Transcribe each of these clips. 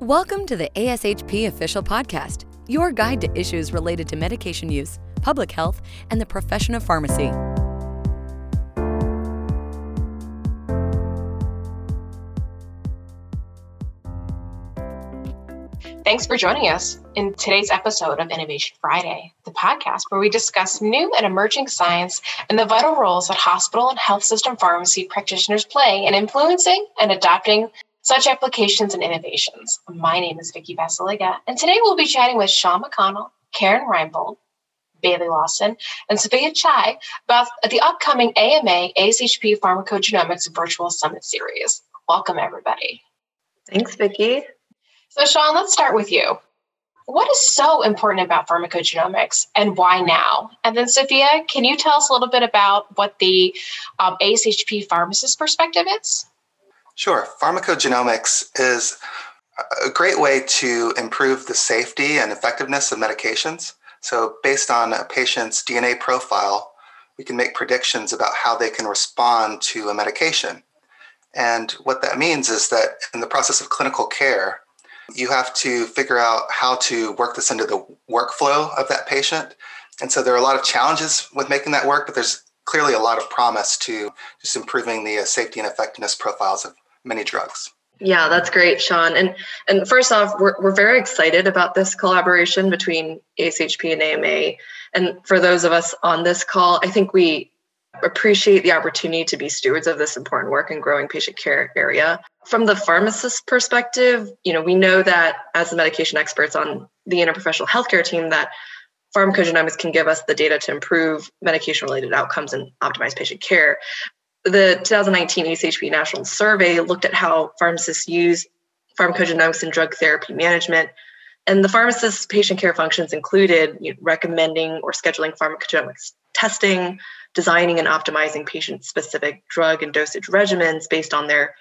Welcome to the ASHP Official Podcast, your guide to issues related to medication use, public health, and the profession of pharmacy. Thanks for joining us in today's episode of Innovation Friday, the podcast where we discuss new and emerging science and the vital roles that hospital and health system pharmacy practitioners play in influencing and adopting such applications and innovations. My name is Vicki Basalyga, and today we'll be chatting with Sean McConnell, Karen Reinbold, Bailey Lawson, and Sophia Chai about the upcoming AMA ASHP Pharmacogenomics Virtual Summit Series. Welcome, everybody. Thanks, Vicki. So, Sean, let's start with you. What is so important about pharmacogenomics and why now? And then, Sophia, can you tell us a little bit about what the um, ASHP pharmacist perspective is? Sure. Pharmacogenomics is a great way to improve the safety and effectiveness of medications. So, based on a patient's DNA profile, we can make predictions about how they can respond to a medication. And what that means is that in the process of clinical care, you have to figure out how to work this into the workflow of that patient. And so there are a lot of challenges with making that work, but there's clearly a lot of promise to just improving the safety and effectiveness profiles of many drugs. Yeah, that's great, Sean. And and first off, we're we're very excited about this collaboration between ASHP and AMA. And for those of us on this call, I think we appreciate the opportunity to be stewards of this important work in growing patient care area. From the pharmacist perspective, you know, we know that as the medication experts on the interprofessional healthcare team that pharmacogenomics can give us the data to improve medication related outcomes and optimize patient care the 2019 ASHP National Survey looked at how pharmacists use pharmacogenomics in drug therapy management. And the pharmacist's patient care functions included you know, recommending or scheduling pharmacogenomics testing, designing and optimizing patient specific drug and dosage regimens based on their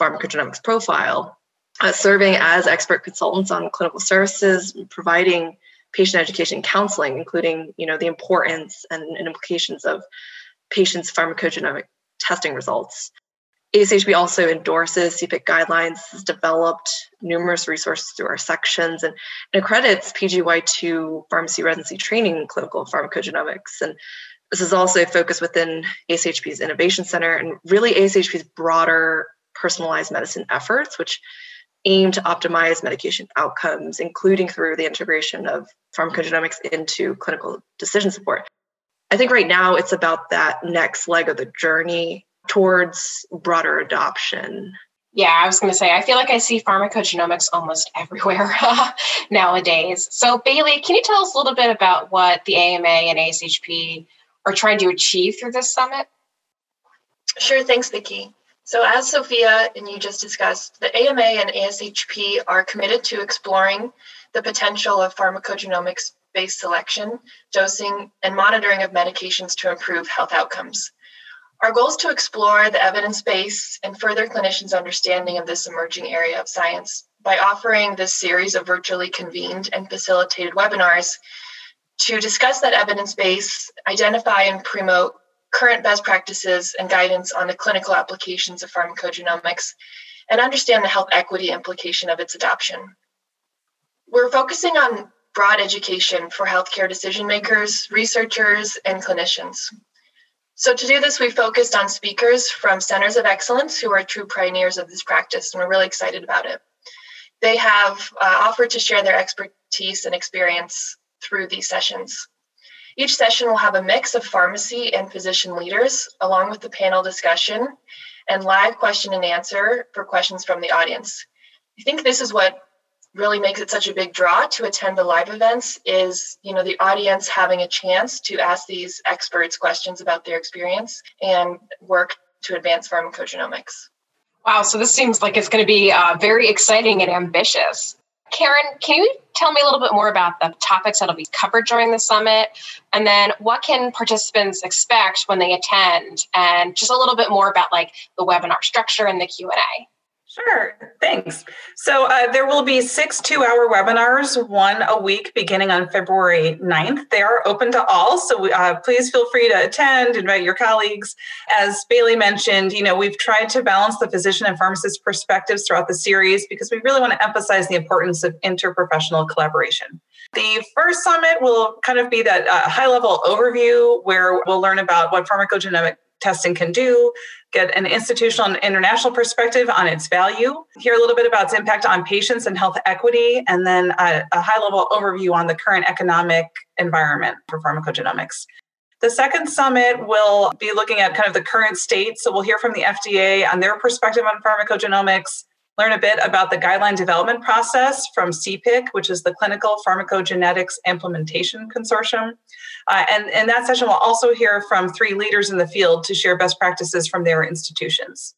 pharmacogenomics profile, uh, serving as expert consultants on clinical services, providing patient education counseling, including you know, the importance and, and implications of patients' pharmacogenomic testing results. ASHP also endorses CPIC guidelines, has developed numerous resources through our sections, and, and accredits PGY2 pharmacy residency training in clinical pharmacogenomics. And this is also focused within ASHP's Innovation Center and really ASHP's broader personalized medicine efforts, which aim to optimize medication outcomes, including through the integration of pharmacogenomics into clinical decision support. I think right now it's about that next leg of the journey towards broader adoption. Yeah, I was going to say, I feel like I see pharmacogenomics almost everywhere nowadays. So, Bailey, can you tell us a little bit about what the AMA and ASHP are trying to achieve through this summit? Sure, thanks, Vicki. So, as Sophia and you just discussed, the AMA and ASHP are committed to exploring the potential of pharmacogenomics based selection, dosing, and monitoring of medications to improve health outcomes. Our goal is to explore the evidence base and further clinicians' understanding of this emerging area of science by offering this series of virtually convened and facilitated webinars to discuss that evidence base, identify and promote current best practices and guidance on the clinical applications of pharmacogenomics, and understand the health equity implication of its adoption. We're focusing on broad education for healthcare decision makers, researchers, and clinicians. So, to do this, we focused on speakers from centers of excellence who are true pioneers of this practice, and we're really excited about it. They have uh, offered to share their expertise and experience through these sessions. Each session will have a mix of pharmacy and physician leaders, along with the panel discussion and live question and answer for questions from the audience. I think this is what really makes it such a big draw to attend the live events is you know the audience having a chance to ask these experts questions about their experience and work to advance pharmacogenomics. Wow so this seems like it's going to be uh, very exciting and ambitious. Karen can you tell me a little bit more about the topics that'll be covered during the summit? And then what can participants expect when they attend? And just a little bit more about like the webinar structure and the q&a Sure, thanks. So uh, there will be six two hour webinars, one a week beginning on February 9th. They are open to all, so uh, please feel free to attend, invite your colleagues. As Bailey mentioned, you know, we've tried to balance the physician and pharmacist perspectives throughout the series because we really want to emphasize the importance of interprofessional collaboration. The first summit will kind of be that uh, high level overview where we'll learn about what pharmacogenomic testing can do, get an institutional and international perspective on its value, hear a little bit about its impact on patients and health equity, and then a, a high level overview on the current economic environment for pharmacogenomics. The second summit will be looking at kind of the current state. So we'll hear from the FDA on their perspective on pharmacogenomics, learn a bit about the guideline development process from CPIC, which is the Clinical Pharmacogenetics Implementation Consortium. Uh, and in that session, we'll also hear from three leaders in the field to share best practices from their institutions.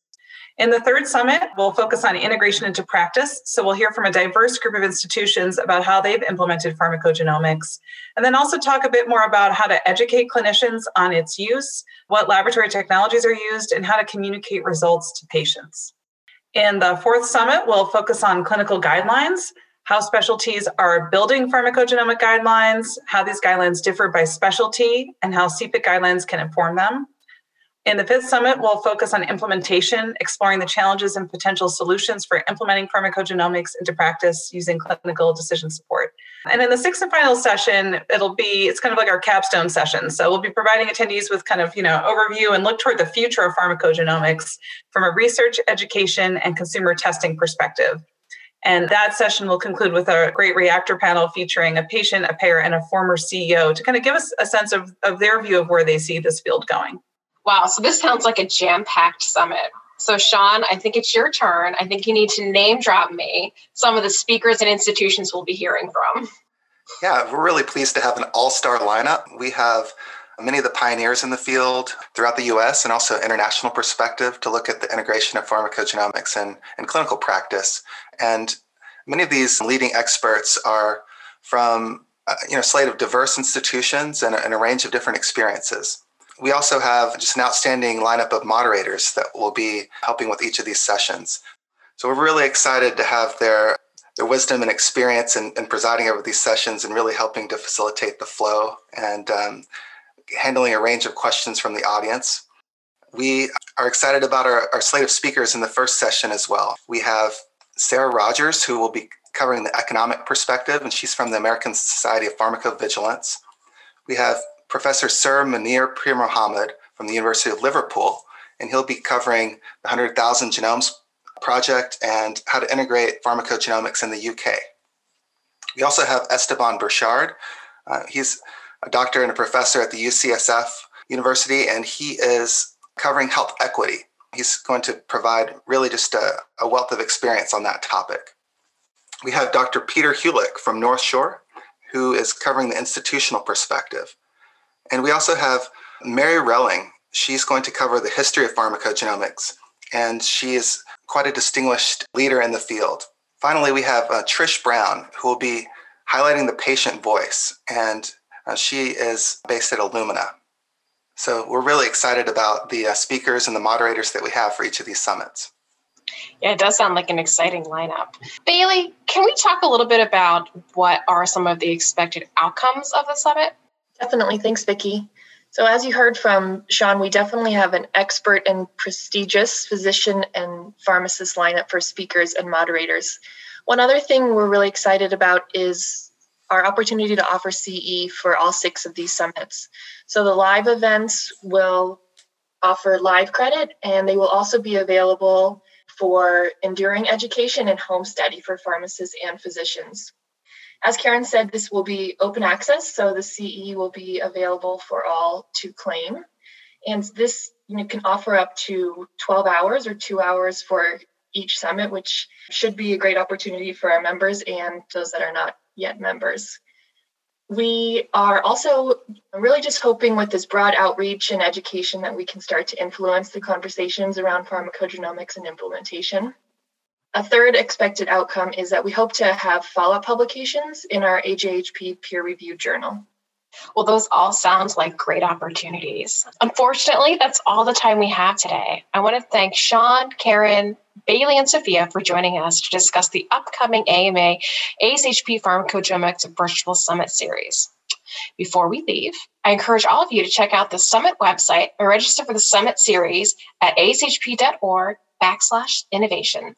In the third summit, we'll focus on integration into practice. So we'll hear from a diverse group of institutions about how they've implemented pharmacogenomics, and then also talk a bit more about how to educate clinicians on its use, what laboratory technologies are used, and how to communicate results to patients. In the fourth summit, we'll focus on clinical guidelines, how specialties are building pharmacogenomic guidelines, how these guidelines differ by specialty, and how CPIC guidelines can inform them. In the fifth summit, we'll focus on implementation, exploring the challenges and potential solutions for implementing pharmacogenomics into practice using clinical decision support. And in the sixth and final session, it'll be, it's kind of like our capstone session. So we'll be providing attendees with kind of, you know, overview and look toward the future of pharmacogenomics from a research, education, and consumer testing perspective. And that session will conclude with a great reactor panel featuring a patient, a payer, and a former CEO to kind of give us a sense of, of their view of where they see this field going. Wow, so this sounds like a jam packed summit. So, Sean, I think it's your turn. I think you need to name drop me some of the speakers and institutions we'll be hearing from. Yeah, we're really pleased to have an all star lineup. We have many of the pioneers in the field throughout the US and also international perspective to look at the integration of pharmacogenomics and, and clinical practice. And many of these leading experts are from uh, you know, a slate of diverse institutions and, and a range of different experiences. We also have just an outstanding lineup of moderators that will be helping with each of these sessions. So we're really excited to have their their wisdom and experience in, in presiding over these sessions and really helping to facilitate the flow and um, handling a range of questions from the audience. We are excited about our, our slate of speakers in the first session as well. We have Sarah Rogers, who will be covering the economic perspective, and she's from the American Society of Pharmacovigilance. We have Professor Sir Munir Pirmohamed from the University of Liverpool, and he'll be covering the 100,000 Genomes Project and how to integrate pharmacogenomics in the UK. We also have Esteban Burchard. Uh, he's a doctor and a professor at the UCSF University, and he is covering health equity. He's going to provide really just a, a wealth of experience on that topic. We have Dr. Peter Hulick from North Shore, who is covering the institutional perspective. And we also have Mary Relling. She's going to cover the history of pharmacogenomics, and she is quite a distinguished leader in the field. Finally, we have uh, Trish Brown, who will be highlighting the patient voice, and uh, she is based at Illumina. So we're really excited about the uh, speakers and the moderators that we have for each of these summits. Yeah, it does sound like an exciting lineup. Bailey, can we talk a little bit about what are some of the expected outcomes of the summit? Definitely. Thanks, Vicki. So, as you heard from Sean, we definitely have an expert and prestigious physician and pharmacist lineup for speakers and moderators. One other thing we're really excited about is our opportunity to offer CE for all six of these summits. So, the live events will offer live credit and they will also be available for enduring education and home study for pharmacists and physicians. As Karen said, this will be open access, so the CE will be available for all to claim. And this you know, can offer up to 12 hours or two hours for each summit, which should be a great opportunity for our members and those that are not yet members. We are also really just hoping with this broad outreach and education that we can start to influence the conversations around pharmacogenomics and implementation. A third expected outcome is that we hope to have follow up publications in our AJHP peer reviewed journal. Well, those all sound like great opportunities. Unfortunately, that's all the time we have today. I want to thank Sean, Karen, Bailey and Sophia for joining us to discuss the upcoming AMA ASHP Pharmacogenomics Virtual Summit Series. Before we leave, I encourage all of you to check out the Summit website and register for the Summit series at ashp.org backslash innovation.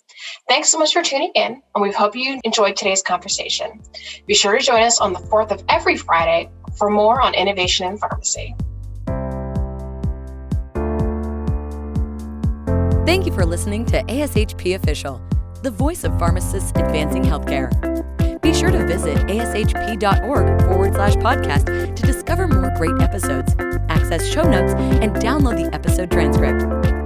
Thanks so much for tuning in, and we hope you enjoyed today's conversation. Be sure to join us on the 4th of every Friday for more on innovation in pharmacy. Thank you for listening to ASHP Official, the voice of pharmacists advancing healthcare. Be sure to visit ashp.org forward slash podcast to discover more great episodes, access show notes, and download the episode transcript.